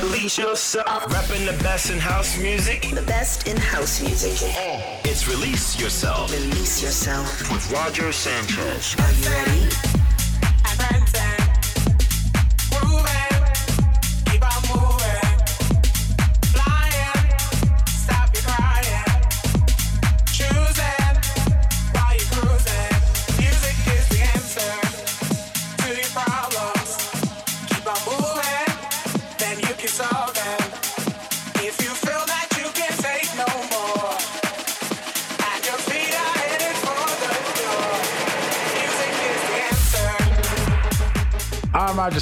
Release yourself. Repping the best in house music. The best in house music. It's Release Yourself. Release yourself. With Roger Sanchez. Are you ready?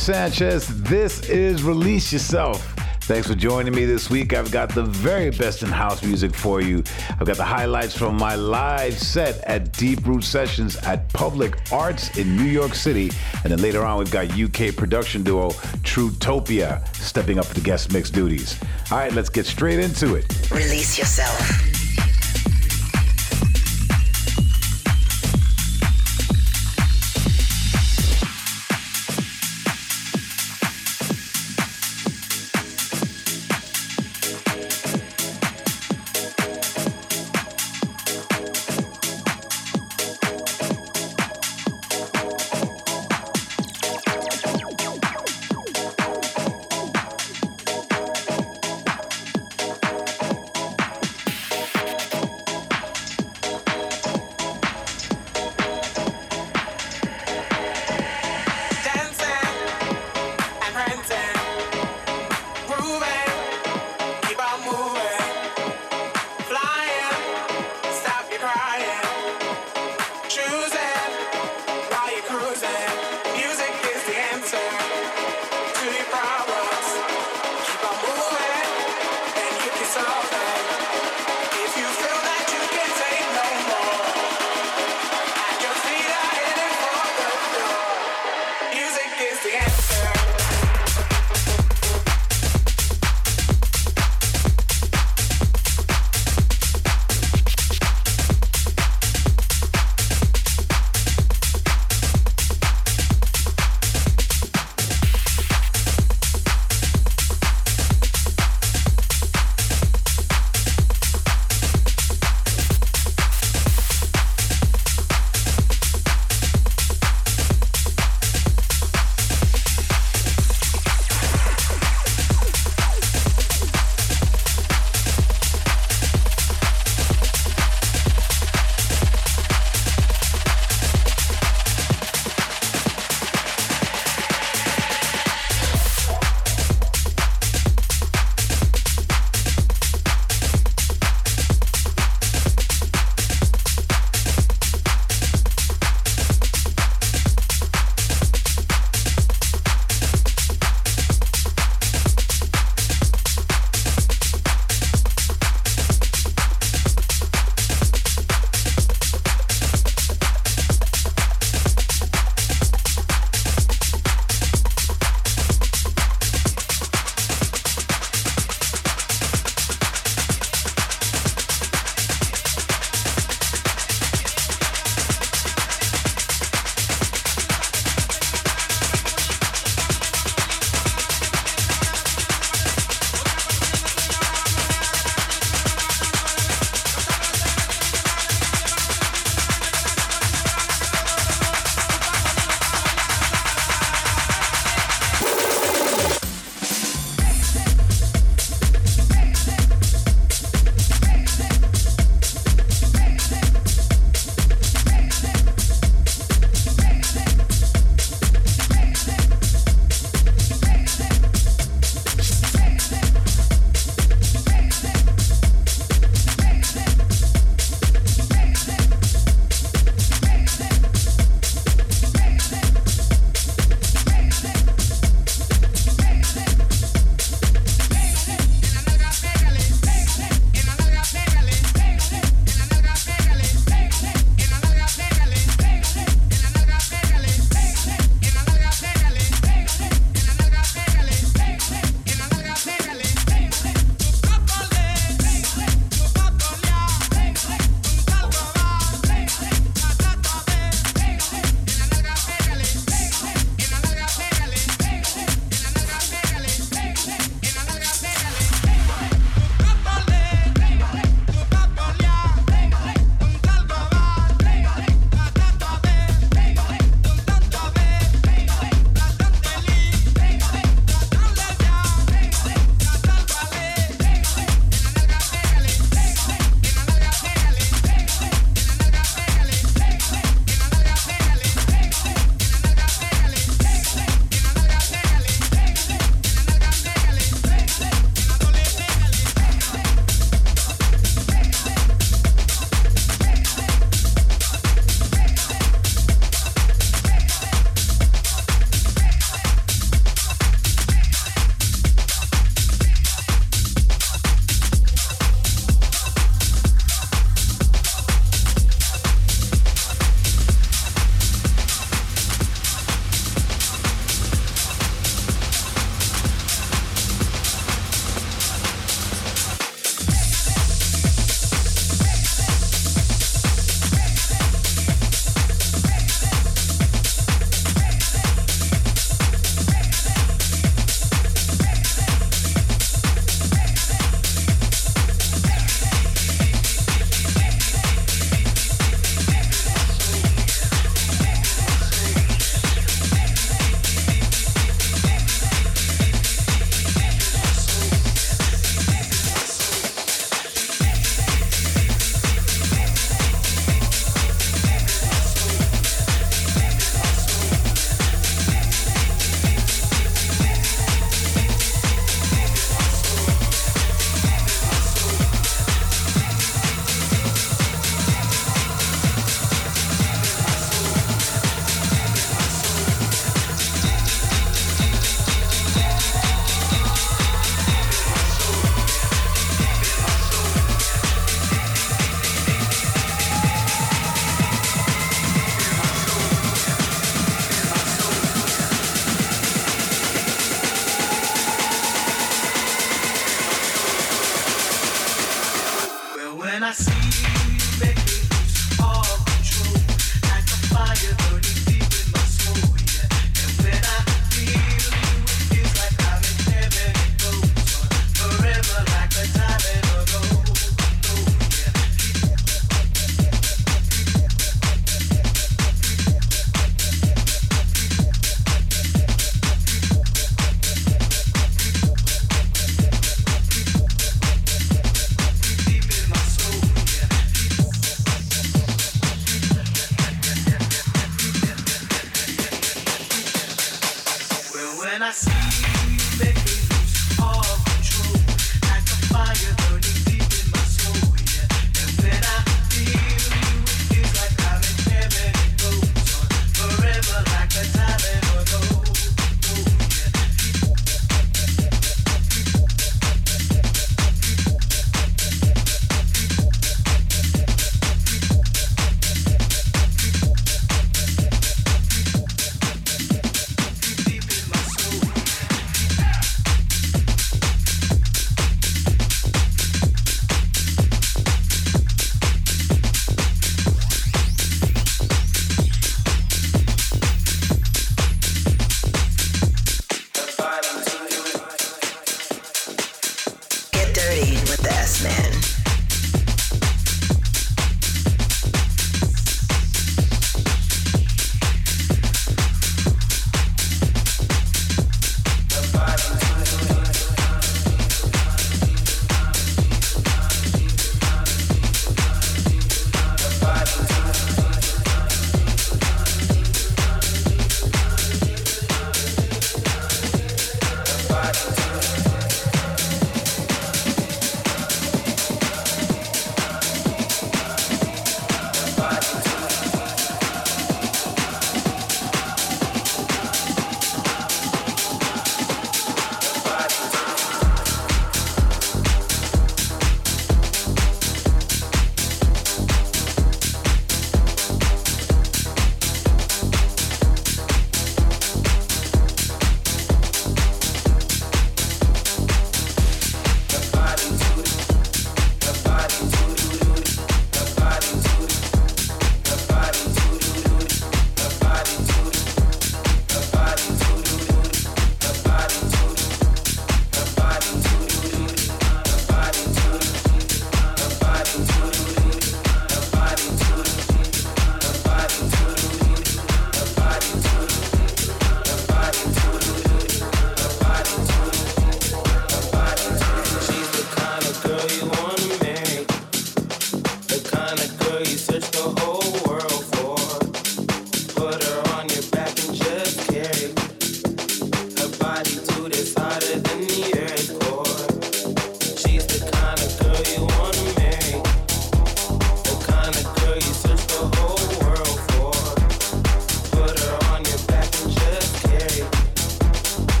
Sanchez. This is Release Yourself. Thanks for joining me this week. I've got the very best in house music for you. I've got the highlights from my live set at Deep Root Sessions at Public Arts in New York City. And then later on, we've got UK production duo Trutopia stepping up to the guest mix duties. All right, let's get straight into it. Release yourself.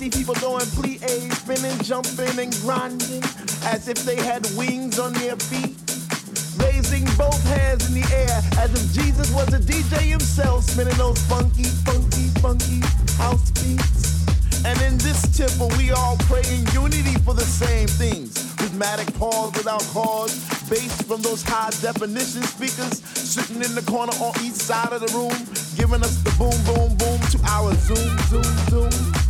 See people doing plie, spinning, jumping, and grinding as if they had wings on their feet. Raising both hands in the air as if Jesus was a DJ himself, spinning those funky, funky, funky house beats. And in this temple, we all pray in unity for the same things. Rhythmic pause without cause, bass from those high definition speakers sitting in the corner on each side of the room, giving us the boom, boom, boom to our zoom, zoom, zoom.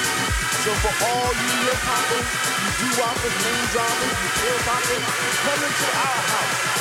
So for all you hip hoppers, you do hoppers, name droppers, you feel hoppers, come into our house.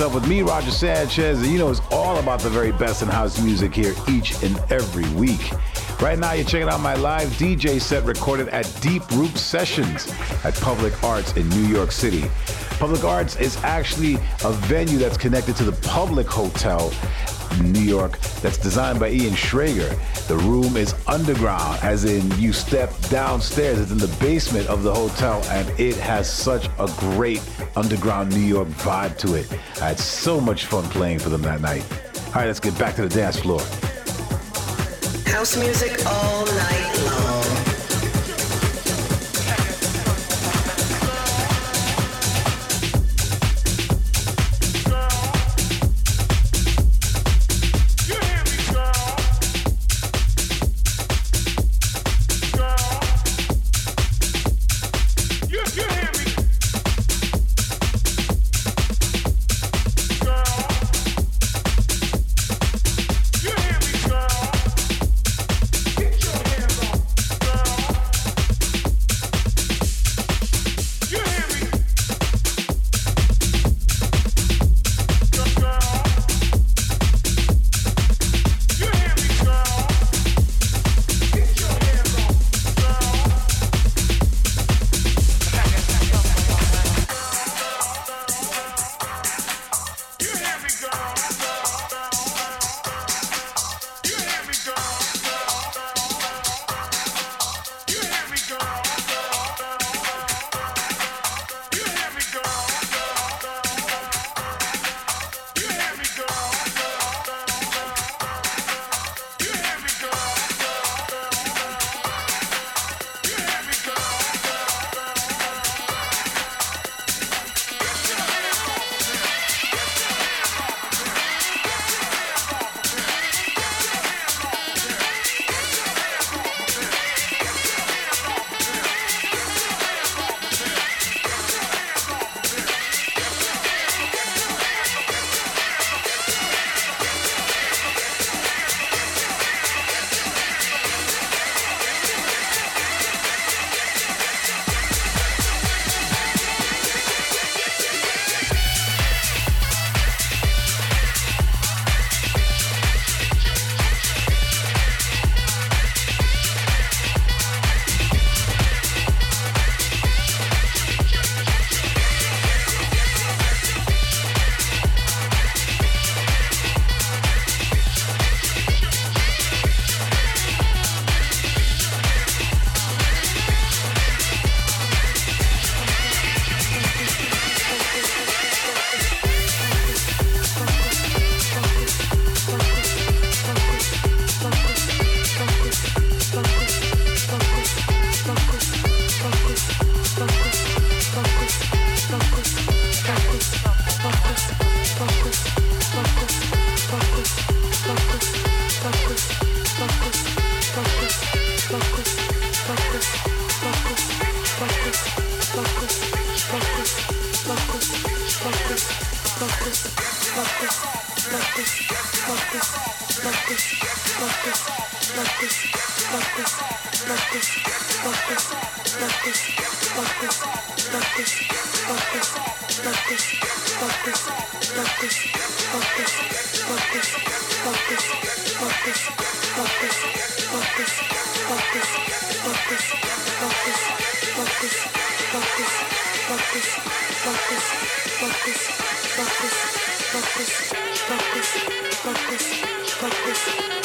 Yourself with me, Roger Sanchez, and you know it's all about the very best in house music here each and every week. Right now, you're checking out my live DJ set recorded at Deep Root Sessions at Public Arts in New York City. Public Arts is actually a venue that's connected to the Public Hotel New York that's designed by Ian Schrager. The room is underground, as in you step downstairs. It's in the basement of the hotel, and it has such a great underground New York vibe to it. I had so much fun playing for them that night. All right, let's get back to the dance floor. House music all night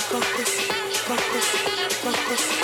Focus, focus, focus,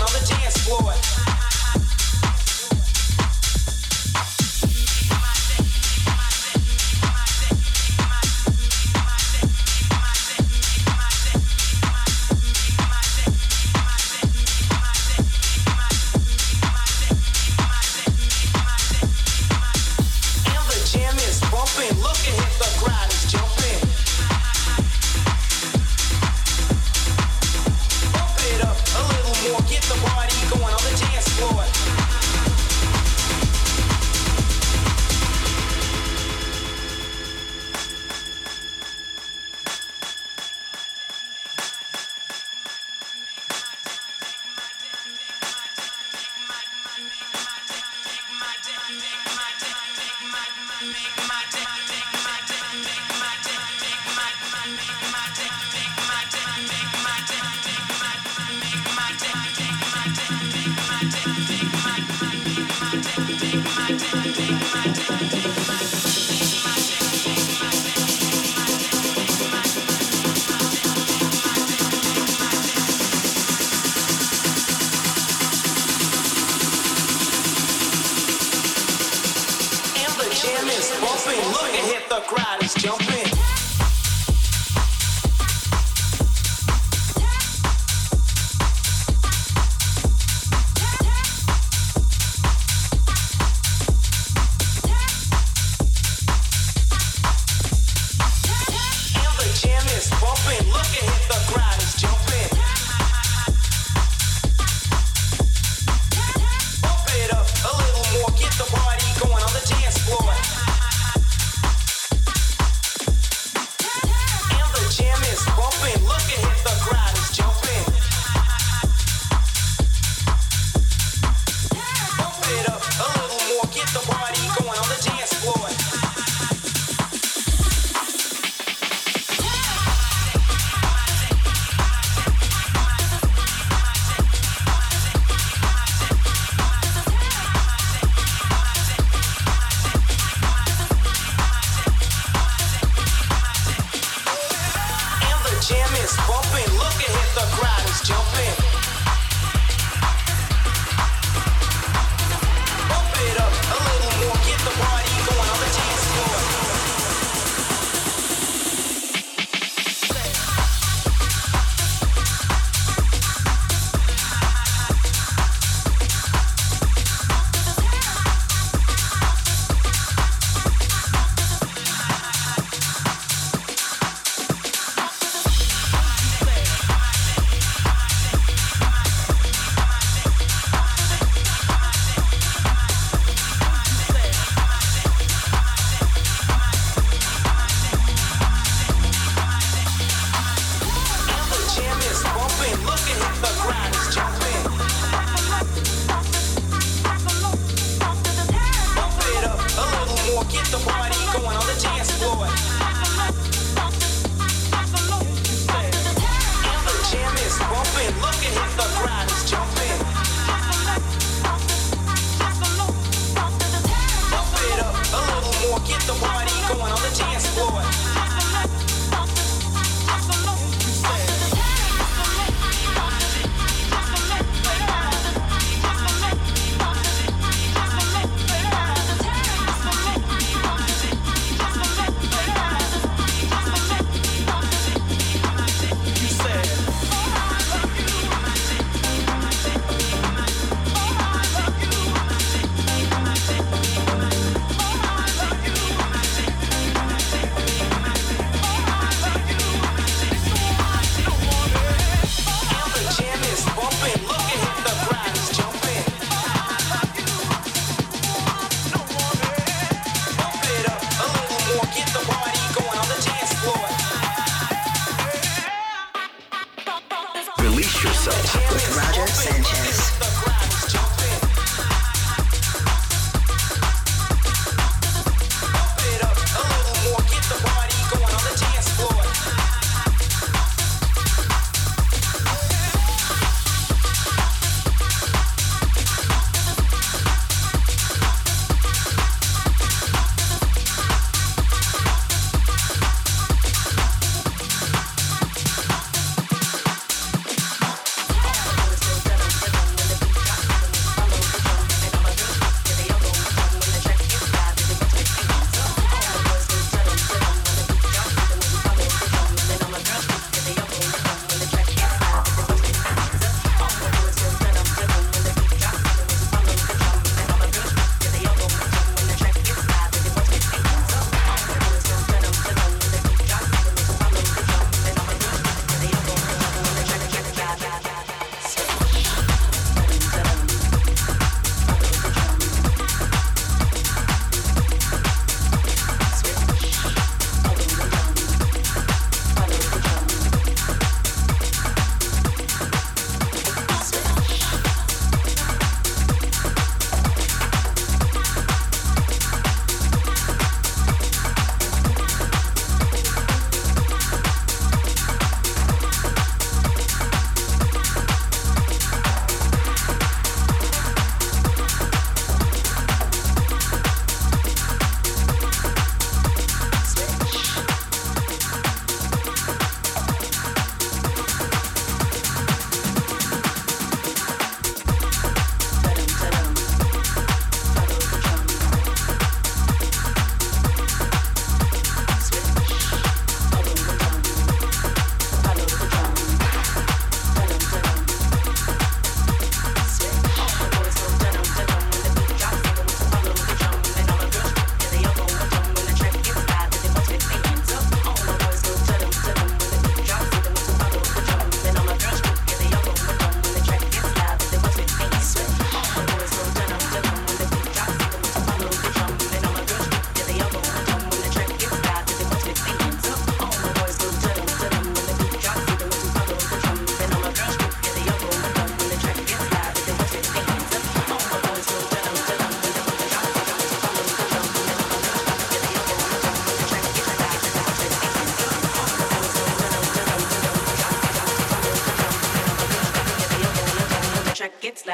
on the dance floor.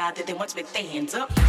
Gets louder, they want to with their hands up.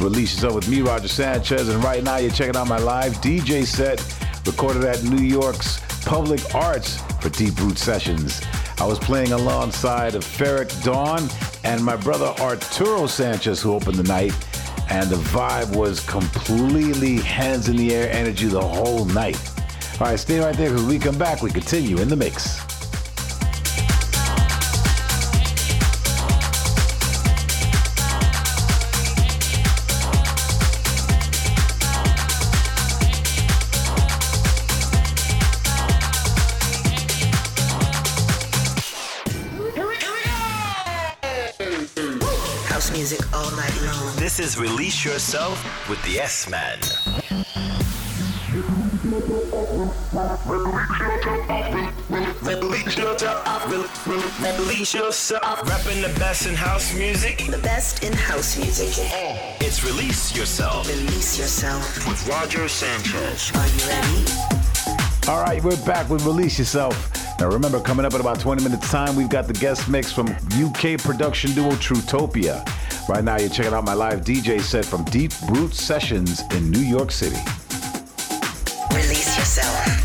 Release Yourself with me, Roger Sanchez, and right now you're checking out my live DJ set recorded at New York's Public Arts for Deep Root Sessions. I was playing alongside of Ferreck Dawn and my brother Arturo Sanchez, who opened the night, and the vibe was completely hands in the air energy the whole night. All right, stay right there because we come back, we continue in the mix. With the S Man. Release yourself. Release yourself. Repping the best in house music. The best in house music. It's Release Yourself Release yourself. with Roger Sanchez. Are you ready? All right, we're back with Release Yourself. Now remember, coming up in about 20 minutes time, we've got the guest mix from UK production duo Trutopia. Right now, you're checking out my live DJ set from Deep Root Sessions in New York City. Release yourself.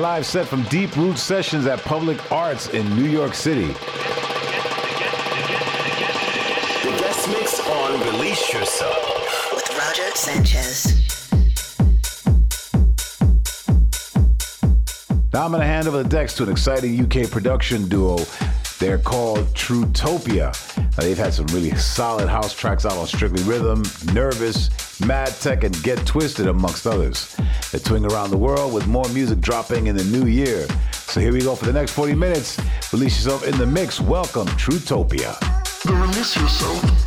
Live set from Deep Root Sessions at Public Arts in New York City. The guest mix on Release Yourself. With Roger Sanchez. Now I'm going to hand over the decks to an exciting UK production duo. They're called Trutopia. Now, they've had some really solid house tracks out on Strictly Rhythm, Nervous, Mad Tech, and Get Twisted, amongst others. Touring around the world with more music dropping in the new year. So here we go for the next 40 minutes. Release yourself in the mix. Welcome, Trutopia. The Release Yourself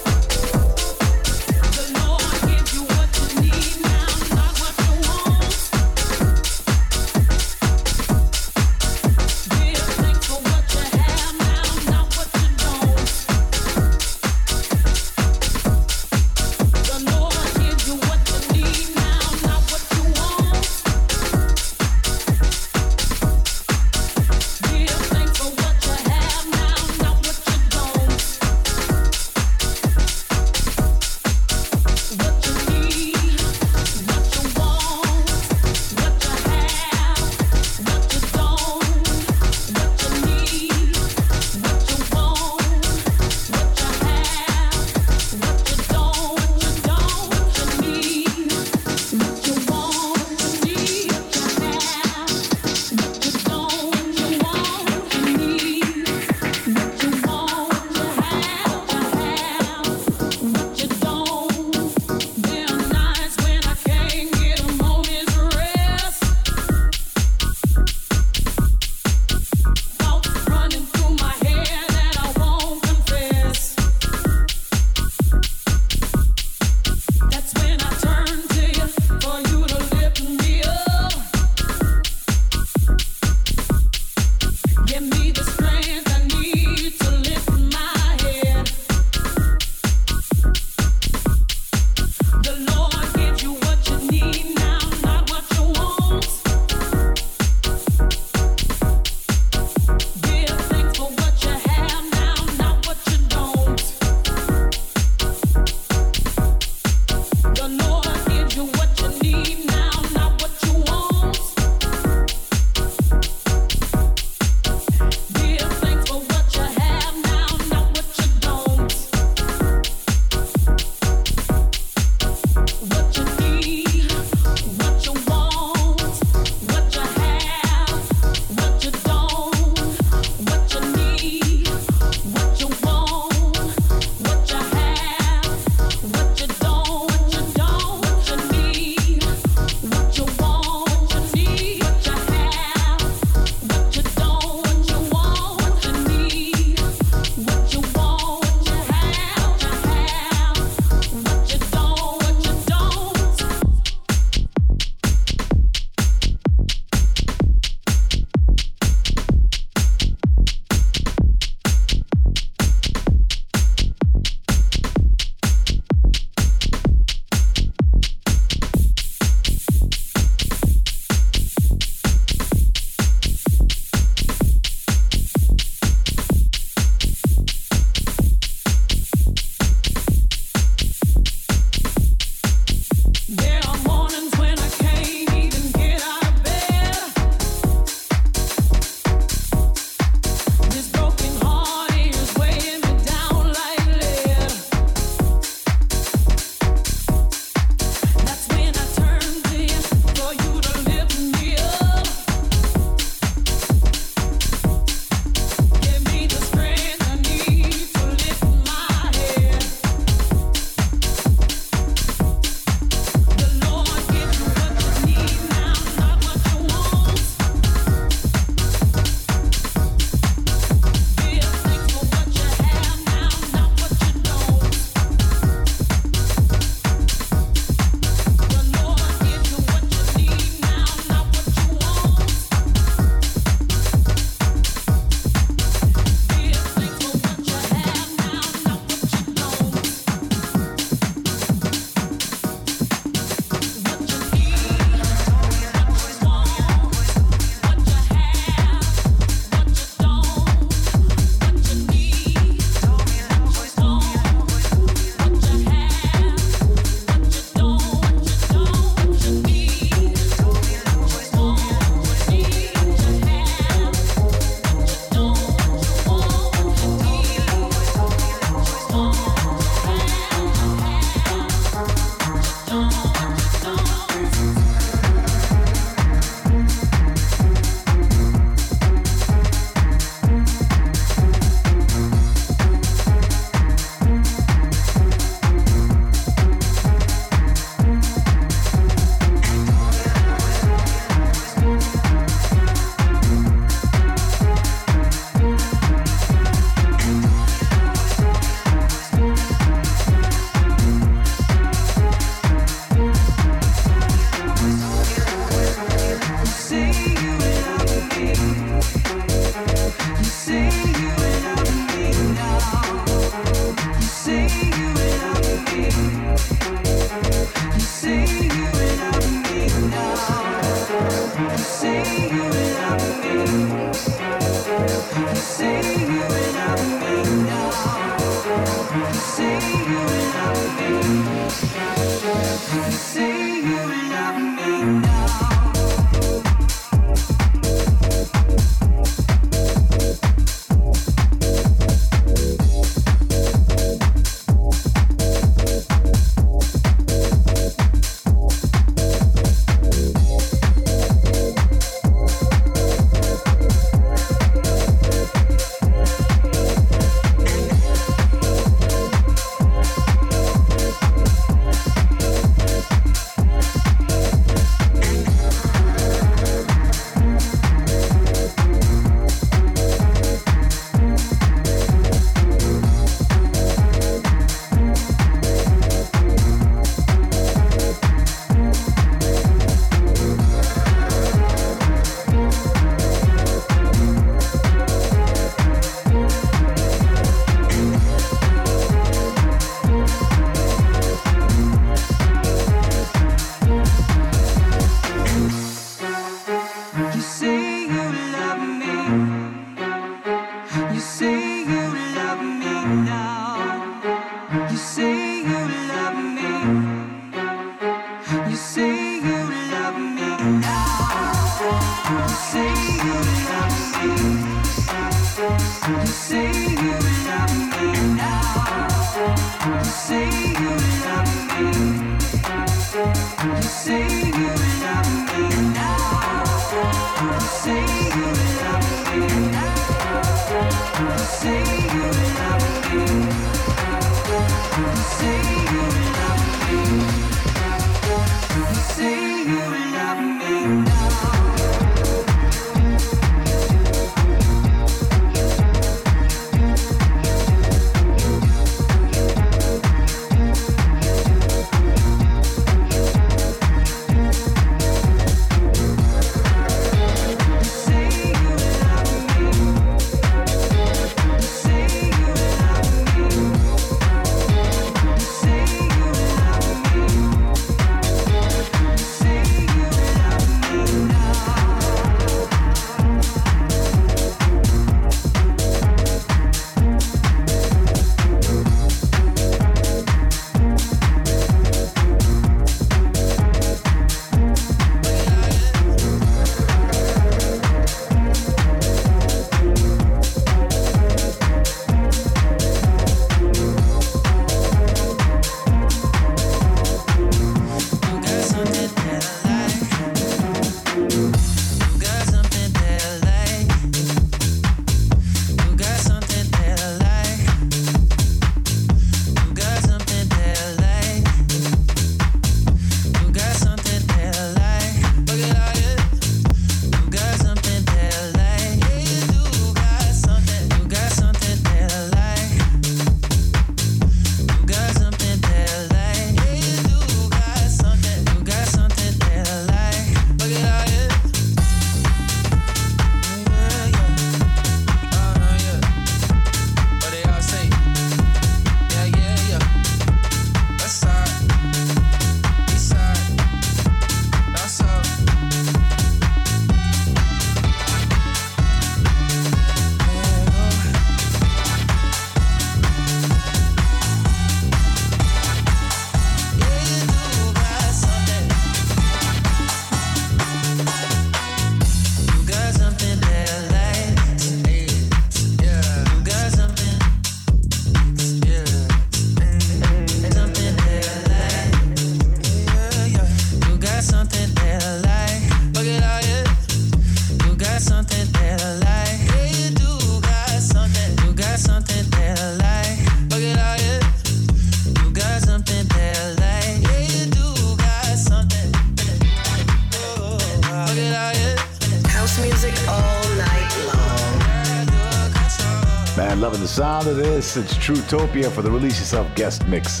Loving the sound of this. It's Trutopia for the Release Yourself guest mix.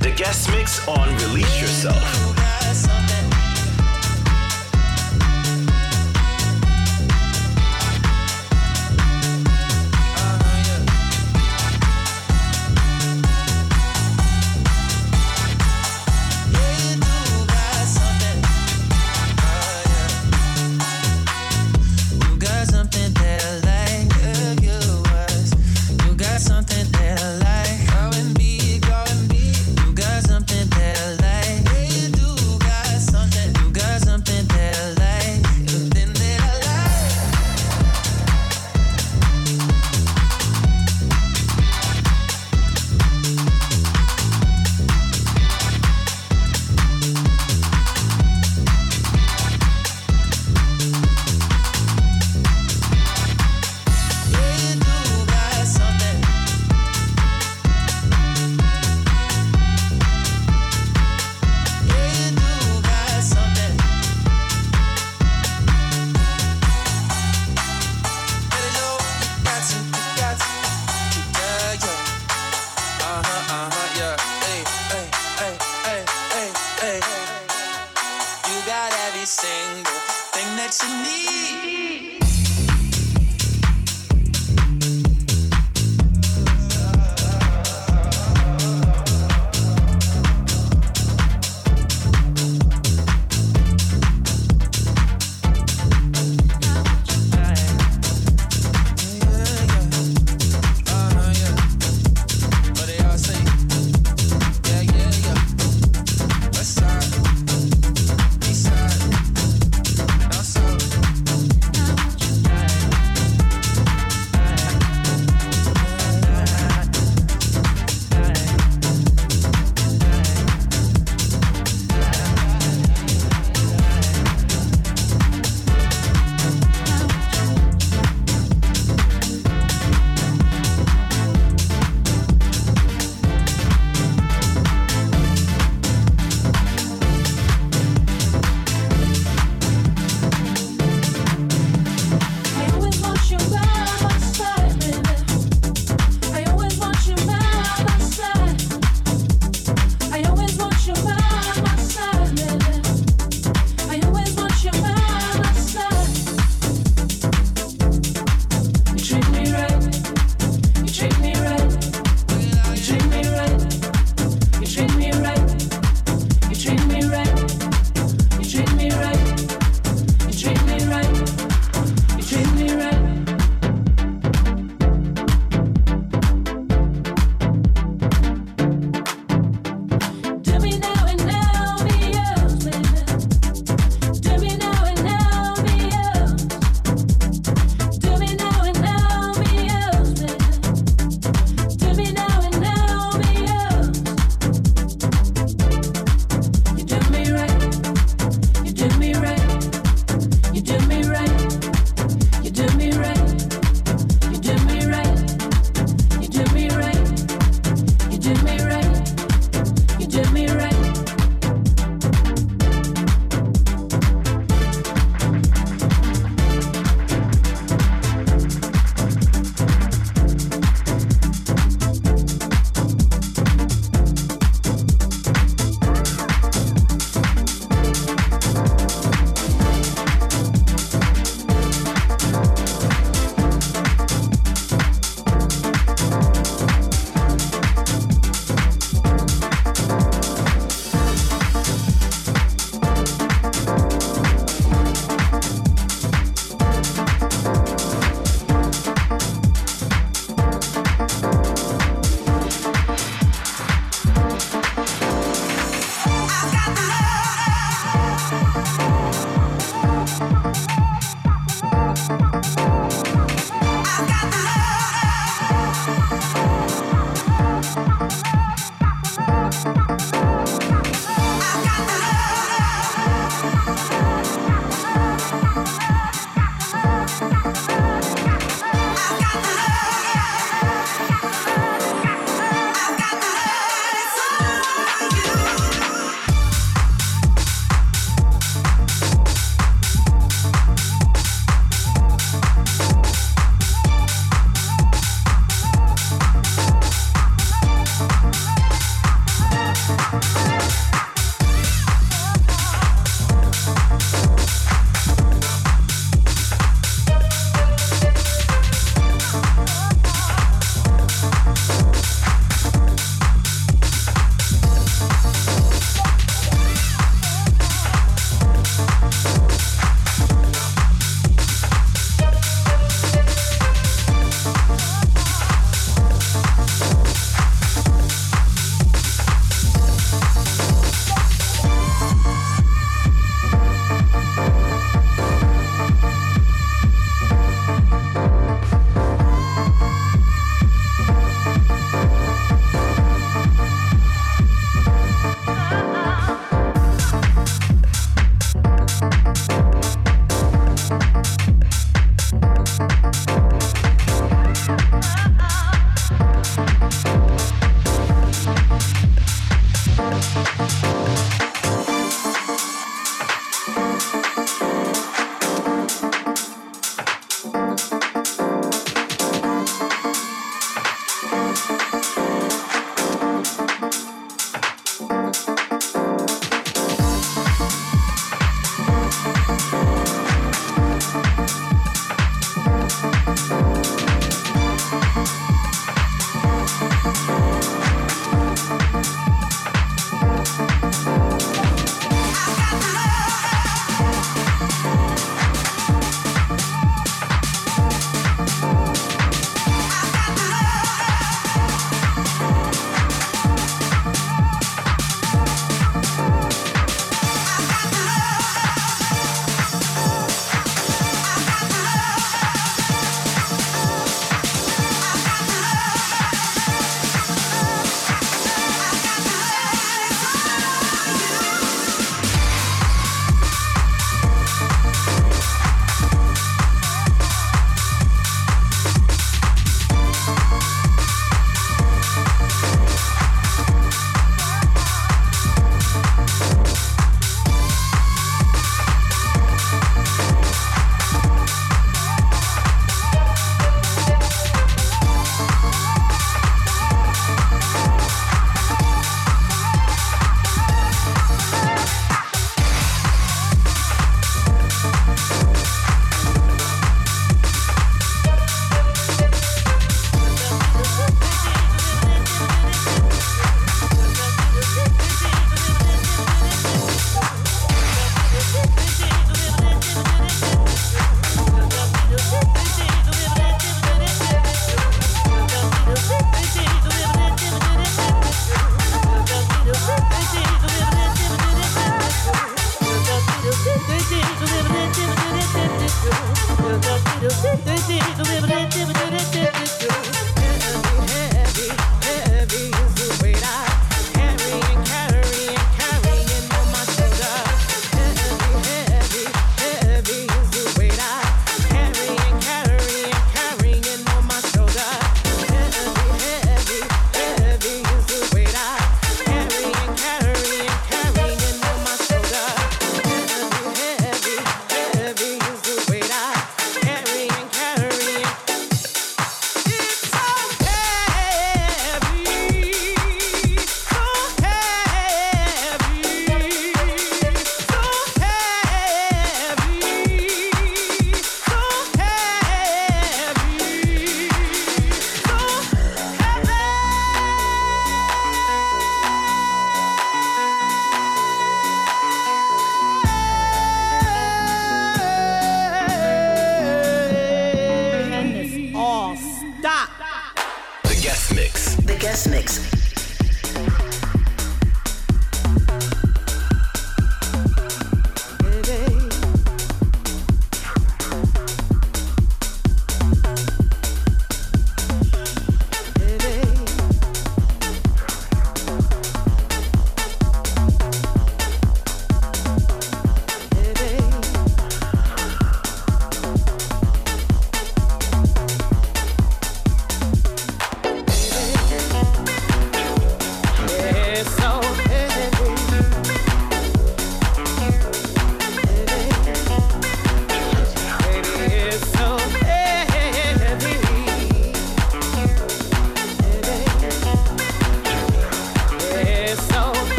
The guest mix on Release Yourself.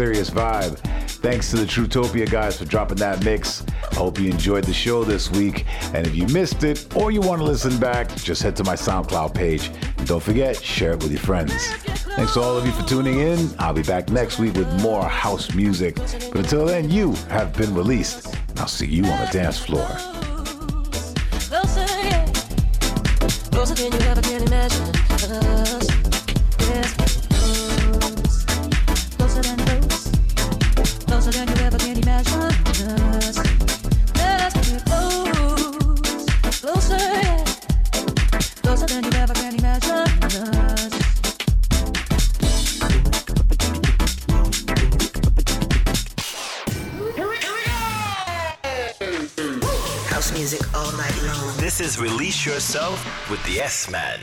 serious vibe. Thanks to the Trutopia guys for dropping that mix. I hope you enjoyed the show this week. And if you missed it or you want to listen back, just head to my SoundCloud page. And don't forget, share it with your friends. Thanks to all of you for tuning in. I'll be back next week with more house music. But until then, you have been released. And I'll see you on the dance floor. with the S Man.